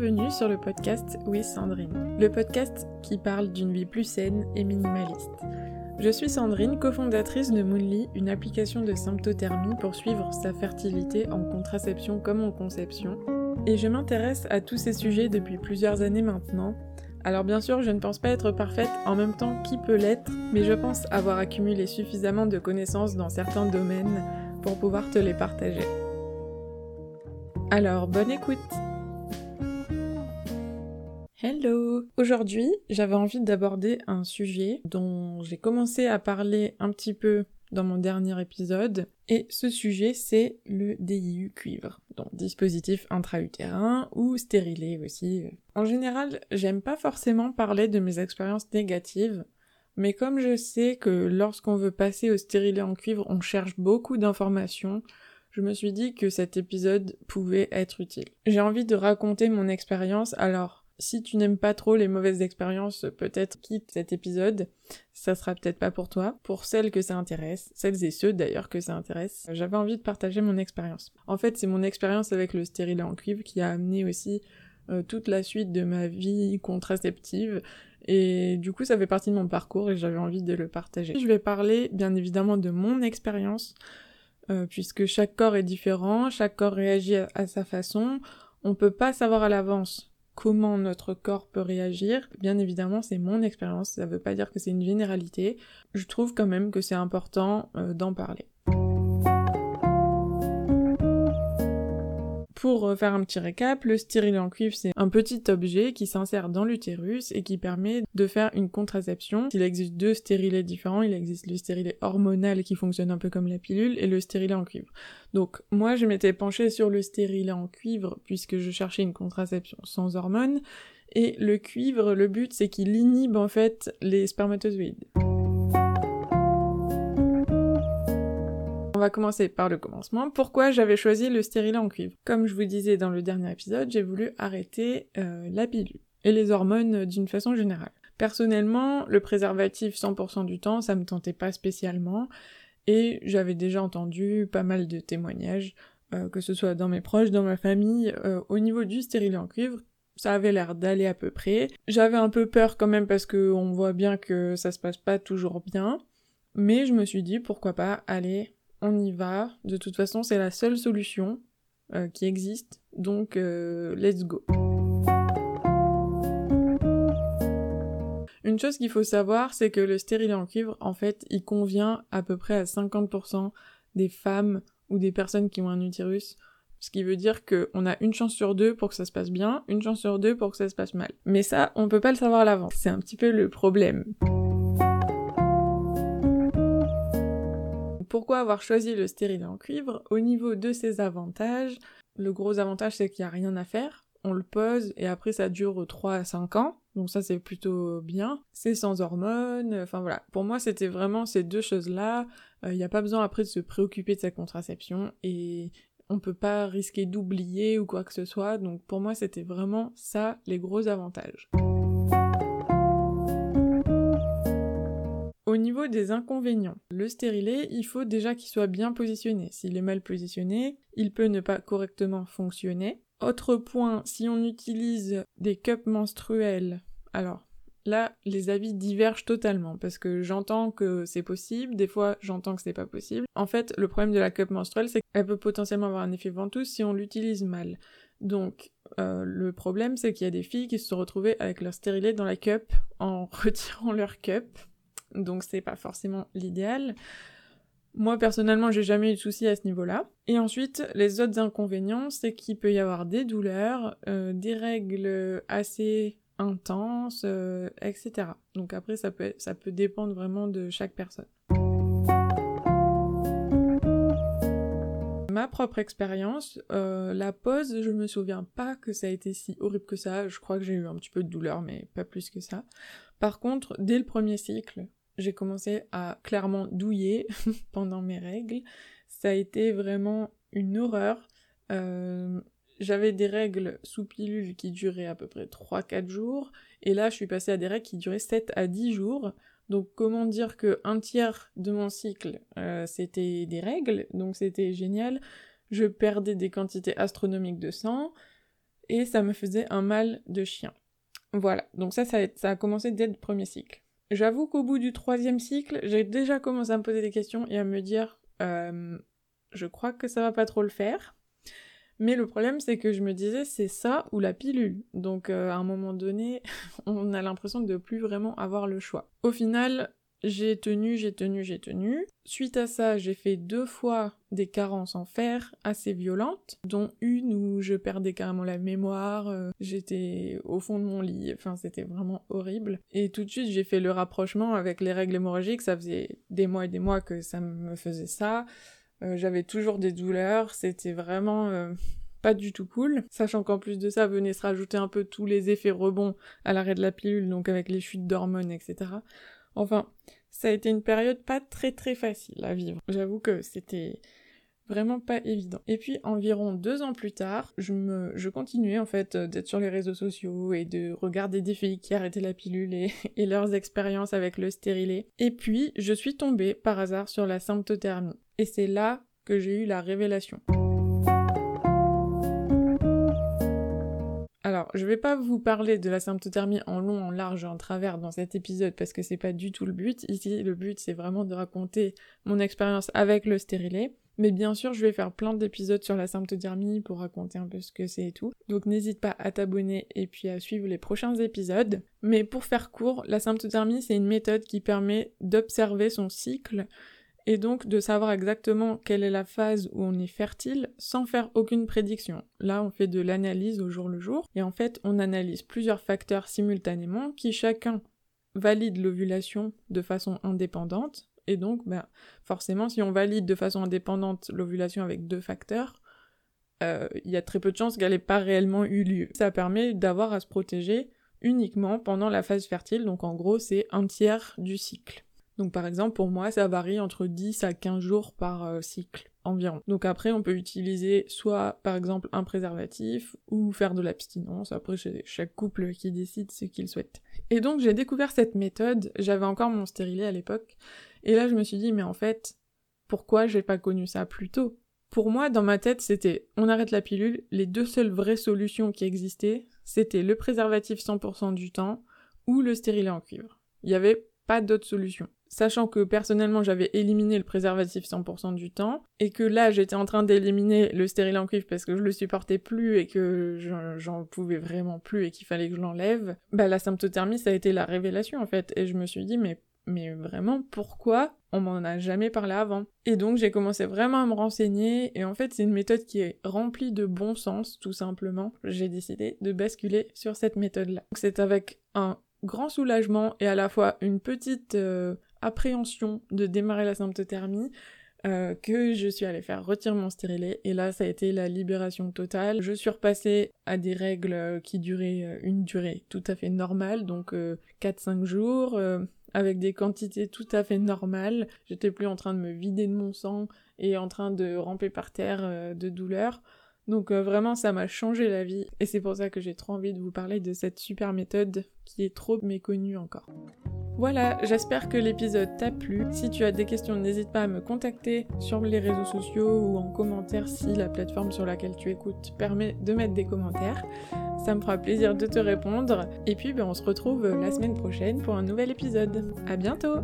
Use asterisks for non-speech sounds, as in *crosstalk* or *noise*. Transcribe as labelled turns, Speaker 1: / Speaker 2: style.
Speaker 1: bienvenue sur le podcast Oui Sandrine, le podcast qui parle d'une vie plus saine et minimaliste. Je suis Sandrine, cofondatrice de Moonly, une application de symptothermie pour suivre sa fertilité en contraception comme en conception, et je m'intéresse à tous ces sujets depuis plusieurs années maintenant. Alors bien sûr, je ne pense pas être parfaite, en même temps qui peut l'être, mais je pense avoir accumulé suffisamment de connaissances dans certains domaines pour pouvoir te les partager. Alors, bonne écoute Hello. Aujourd'hui, j'avais envie d'aborder un sujet dont j'ai commencé à parler un petit peu dans mon dernier épisode, et ce sujet c'est le DIU cuivre, donc dispositif intra-utérin ou stérilé aussi. En général, j'aime pas forcément parler de mes expériences négatives, mais comme je sais que lorsqu'on veut passer au stérilet en cuivre, on cherche beaucoup d'informations, je me suis dit que cet épisode pouvait être utile. J'ai envie de raconter mon expérience, alors si tu n'aimes pas trop les mauvaises expériences, peut-être quitte cet épisode. Ça sera peut-être pas pour toi. Pour celles que ça intéresse, celles et ceux d'ailleurs que ça intéresse, j'avais envie de partager mon expérience. En fait, c'est mon expérience avec le stérilet en cuivre qui a amené aussi euh, toute la suite de ma vie contraceptive. Et du coup, ça fait partie de mon parcours et j'avais envie de le partager. Je vais parler bien évidemment de mon expérience, euh, puisque chaque corps est différent, chaque corps réagit à sa façon. On peut pas savoir à l'avance comment notre corps peut réagir. Bien évidemment, c'est mon expérience, ça veut pas dire que c'est une généralité. Je trouve quand même que c'est important euh, d'en parler. Pour euh, faire un petit récap, le stérilet en cuivre, c'est un petit objet qui s'insère dans l'utérus et qui permet de faire une contraception. Il existe deux stérilets différents, il existe le stérilet hormonal qui fonctionne un peu comme la pilule et le stérilet en cuivre. Donc moi je m'étais penchée sur le stérilet en cuivre puisque je cherchais une contraception sans hormones et le cuivre, le but c'est qu'il inhibe en fait les spermatozoïdes. On va commencer par le commencement. Pourquoi j'avais choisi le stérilet en cuivre? Comme je vous disais dans le dernier épisode, j'ai voulu arrêter euh, la pilule et les hormones d'une façon générale. Personnellement, le préservatif 100% du temps, ça me tentait pas spécialement et j'avais déjà entendu pas mal de témoignages, euh, que ce soit dans mes proches, dans ma famille, euh, au niveau du stérilet en cuivre, ça avait l'air d'aller à peu près. J'avais un peu peur quand même parce qu'on voit bien que ça se passe pas toujours bien, mais je me suis dit pourquoi pas aller on y va. De toute façon, c'est la seule solution euh, qui existe, donc euh, let's go. Une chose qu'il faut savoir, c'est que le stérilet en cuivre, en fait, il convient à peu près à 50% des femmes ou des personnes qui ont un utérus. Ce qui veut dire qu'on a une chance sur deux pour que ça se passe bien, une chance sur deux pour que ça se passe mal. Mais ça, on peut pas le savoir à l'avance. C'est un petit peu le problème. Pourquoi avoir choisi le stérilet en cuivre Au niveau de ses avantages, le gros avantage c'est qu'il n'y a rien à faire. On le pose et après ça dure 3 à 5 ans. Donc ça c'est plutôt bien. C'est sans hormones. Enfin voilà. Pour moi c'était vraiment ces deux choses-là. Il euh, n'y a pas besoin après de se préoccuper de sa contraception et on peut pas risquer d'oublier ou quoi que ce soit. Donc pour moi c'était vraiment ça les gros avantages. Au niveau des inconvénients, le stérilet, il faut déjà qu'il soit bien positionné. S'il est mal positionné, il peut ne pas correctement fonctionner. Autre point, si on utilise des cups menstruels, alors là, les avis divergent totalement parce que j'entends que c'est possible, des fois j'entends que c'est pas possible. En fait, le problème de la cup menstruelle, c'est qu'elle peut potentiellement avoir un effet ventouse si on l'utilise mal. Donc, euh, le problème, c'est qu'il y a des filles qui se sont retrouvées avec leur stérilet dans la cup en *laughs* retirant leur cup donc c'est pas forcément l'idéal. Moi personnellement, j'ai jamais eu de soucis à ce niveau-là. Et ensuite, les autres inconvénients, c'est qu'il peut y avoir des douleurs, euh, des règles assez intenses, euh, etc. Donc après, ça peut, ça peut dépendre vraiment de chaque personne. Ma propre expérience, euh, la pause, je me souviens pas que ça a été si horrible que ça. Je crois que j'ai eu un petit peu de douleur, mais pas plus que ça. Par contre, dès le premier cycle, j'ai commencé à clairement douiller *laughs* pendant mes règles. Ça a été vraiment une horreur. Euh, j'avais des règles sous pilule qui duraient à peu près 3-4 jours, et là je suis passée à des règles qui duraient 7 à 10 jours. Donc comment dire que un tiers de mon cycle euh, c'était des règles, donc c'était génial. Je perdais des quantités astronomiques de sang, et ça me faisait un mal de chien. Voilà, donc ça, ça a, commencé dès le premier cycle. J'avoue qu'au bout du troisième cycle, j'ai déjà commencé à me poser des questions et à me dire, euh, je crois que ça va pas trop le faire. Mais le problème, c'est que je me disais, c'est ça ou la pilule. Donc, euh, à un moment donné, *laughs* on a l'impression de plus vraiment avoir le choix. Au final, j'ai tenu, j'ai tenu, j'ai tenu. Suite à ça, j'ai fait deux fois des carences en fer assez violentes, dont une où je perdais carrément la mémoire, euh, j'étais au fond de mon lit, enfin c'était vraiment horrible. Et tout de suite, j'ai fait le rapprochement avec les règles hémorragiques, ça faisait des mois et des mois que ça me faisait ça. Euh, j'avais toujours des douleurs, c'était vraiment euh, pas du tout cool. Sachant qu'en plus de ça, venait se rajouter un peu tous les effets rebonds à l'arrêt de la pilule, donc avec les chutes d'hormones, etc. Enfin, ça a été une période pas très très facile à vivre. J'avoue que c'était vraiment pas évident. Et puis environ deux ans plus tard, je me, continuais en fait d'être sur les réseaux sociaux et de regarder des filles qui arrêtaient la pilule et, *laughs* et leurs expériences avec le stérilet. Et puis je suis tombée par hasard sur la symptothermie. Et c'est là que j'ai eu la révélation. Alors, je vais pas vous parler de la symptothermie en long, en large, en travers dans cet épisode parce que c'est pas du tout le but. Ici, le but c'est vraiment de raconter mon expérience avec le stérilet. Mais bien sûr, je vais faire plein d'épisodes sur la symptothermie pour raconter un peu ce que c'est et tout. Donc n'hésite pas à t'abonner et puis à suivre les prochains épisodes. Mais pour faire court, la symptothermie, c'est une méthode qui permet d'observer son cycle et donc de savoir exactement quelle est la phase où on est fertile sans faire aucune prédiction. Là, on fait de l'analyse au jour le jour, et en fait, on analyse plusieurs facteurs simultanément qui chacun valide l'ovulation de façon indépendante, et donc, ben, forcément, si on valide de façon indépendante l'ovulation avec deux facteurs, euh, il y a très peu de chances qu'elle n'ait pas réellement eu lieu. Ça permet d'avoir à se protéger uniquement pendant la phase fertile, donc en gros, c'est un tiers du cycle. Donc par exemple, pour moi, ça varie entre 10 à 15 jours par euh, cycle environ. Donc après, on peut utiliser soit par exemple un préservatif ou faire de l'abstinence. Après, c'est chaque couple qui décide ce qu'il souhaite. Et donc j'ai découvert cette méthode, j'avais encore mon stérilet à l'époque, et là je me suis dit, mais en fait, pourquoi j'ai pas connu ça plus tôt? Pour moi, dans ma tête, c'était on arrête la pilule, les deux seules vraies solutions qui existaient, c'était le préservatif 100% du temps ou le stérilet en cuivre. Il y avait pas d'autre solution sachant que personnellement j'avais éliminé le préservatif 100% du temps, et que là j'étais en train d'éliminer le stérile en cuivre parce que je le supportais plus et que j'en pouvais vraiment plus et qu'il fallait que je l'enlève, bah la symptothermie ça a été la révélation en fait, et je me suis dit mais mais vraiment pourquoi on m'en a jamais parlé avant? Et donc j'ai commencé vraiment à me renseigner et en fait c'est une méthode qui est remplie de bon sens tout simplement. J'ai décidé de basculer sur cette méthode là. C'est avec un grand soulagement et à la fois une petite euh, appréhension de démarrer la symptothermie euh, que je suis allée faire retirer mon stérilet et là ça a été la libération totale. Je suis repassée à des règles qui duraient euh, une durée tout à fait normale, donc 4-5 jours, avec des quantités tout à fait normales. J'étais plus en train de me vider de mon sang et en train de ramper par terre de douleur. Donc vraiment ça m'a changé la vie et c'est pour ça que j'ai trop envie de vous parler de cette super méthode qui est trop méconnue encore. Voilà, j'espère que l'épisode t'a plu. Si tu as des questions, n'hésite pas à me contacter sur les réseaux sociaux ou en commentaire si la plateforme sur laquelle tu écoutes permet de mettre des commentaires. Ça me fera plaisir de te répondre. Et puis ben, on se retrouve la semaine prochaine pour un nouvel épisode. À bientôt